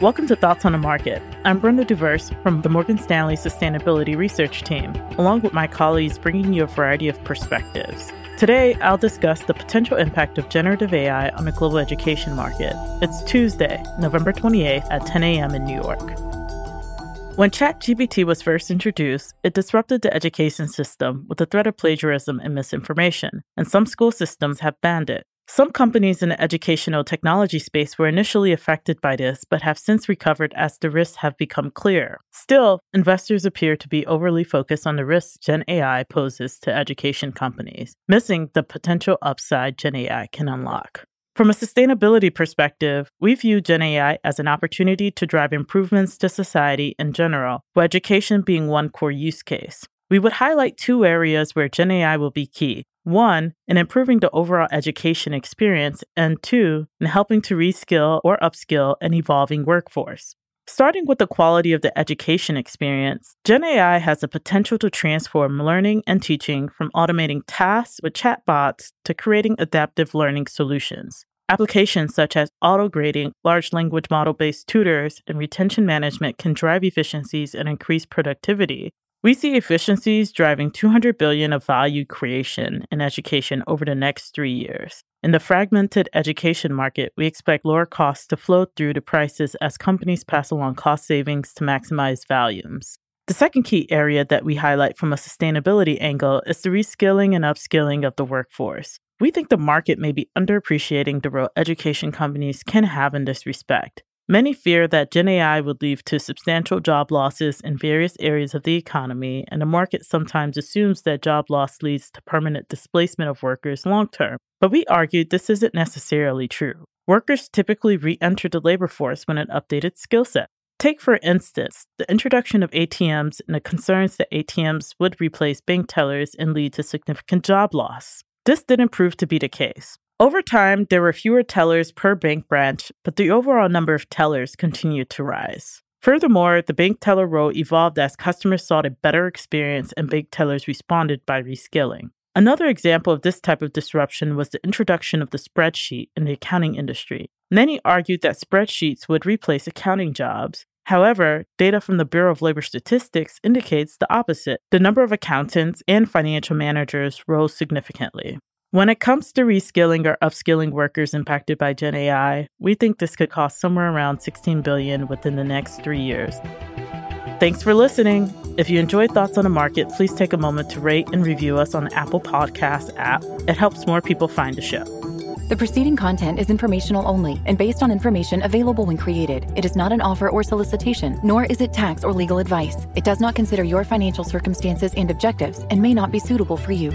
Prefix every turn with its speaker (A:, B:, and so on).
A: Welcome to Thoughts on the Market. I'm Brenda Duverce from the Morgan Stanley Sustainability Research Team, along with my colleagues bringing you a variety of perspectives. Today, I'll discuss the potential impact of generative AI on the global education market. It's Tuesday, November 28th at 10 a.m. in New York. When ChatGPT was first introduced, it disrupted the education system with the threat of plagiarism and misinformation, and some school systems have banned it. Some companies in the educational technology space were initially affected by this, but have since recovered as the risks have become clear. Still, investors appear to be overly focused on the risks Gen AI poses to education companies, missing the potential upside Gen AI can unlock. From a sustainability perspective, we view Gen AI as an opportunity to drive improvements to society in general, with education being one core use case. We would highlight two areas where Gen AI will be key one, in improving the overall education experience, and two, in helping to reskill or upskill an evolving workforce. Starting with the quality of the education experience, Gen AI has the potential to transform learning and teaching from automating tasks with chatbots to creating adaptive learning solutions. Applications such as auto grading, large language model based tutors, and retention management can drive efficiencies and increase productivity, we see efficiencies driving 200 billion of value creation in education over the next 3 years. In the fragmented education market, we expect lower costs to flow through to prices as companies pass along cost savings to maximize volumes. The second key area that we highlight from a sustainability angle is the reskilling and upskilling of the workforce. We think the market may be underappreciating the role education companies can have in this respect. Many fear that Gen AI would lead to substantial job losses in various areas of the economy, and the market sometimes assumes that job loss leads to permanent displacement of workers long term. But we argued this isn't necessarily true. Workers typically re enter the labor force when an updated skill set. Take, for instance, the introduction of ATMs and the concerns that ATMs would replace bank tellers and lead to significant job loss. This didn't prove to be the case. Over time, there were fewer tellers per bank branch, but the overall number of tellers continued to rise. Furthermore, the bank teller role evolved as customers sought a better experience and bank tellers responded by reskilling. Another example of this type of disruption was the introduction of the spreadsheet in the accounting industry. Many argued that spreadsheets would replace accounting jobs. However, data from the Bureau of Labor Statistics indicates the opposite. The number of accountants and financial managers rose significantly. When it comes to reskilling or upskilling workers impacted by Gen AI, we think this could cost somewhere around 16 billion within the next 3 years. Thanks for listening. If you enjoyed Thoughts on the Market, please take a moment to rate and review us on the Apple Podcast app. It helps more people find the show.
B: The preceding content is informational only and based on information available when created. It is not an offer or solicitation, nor is it tax or legal advice. It does not consider your financial circumstances and objectives and may not be suitable for you.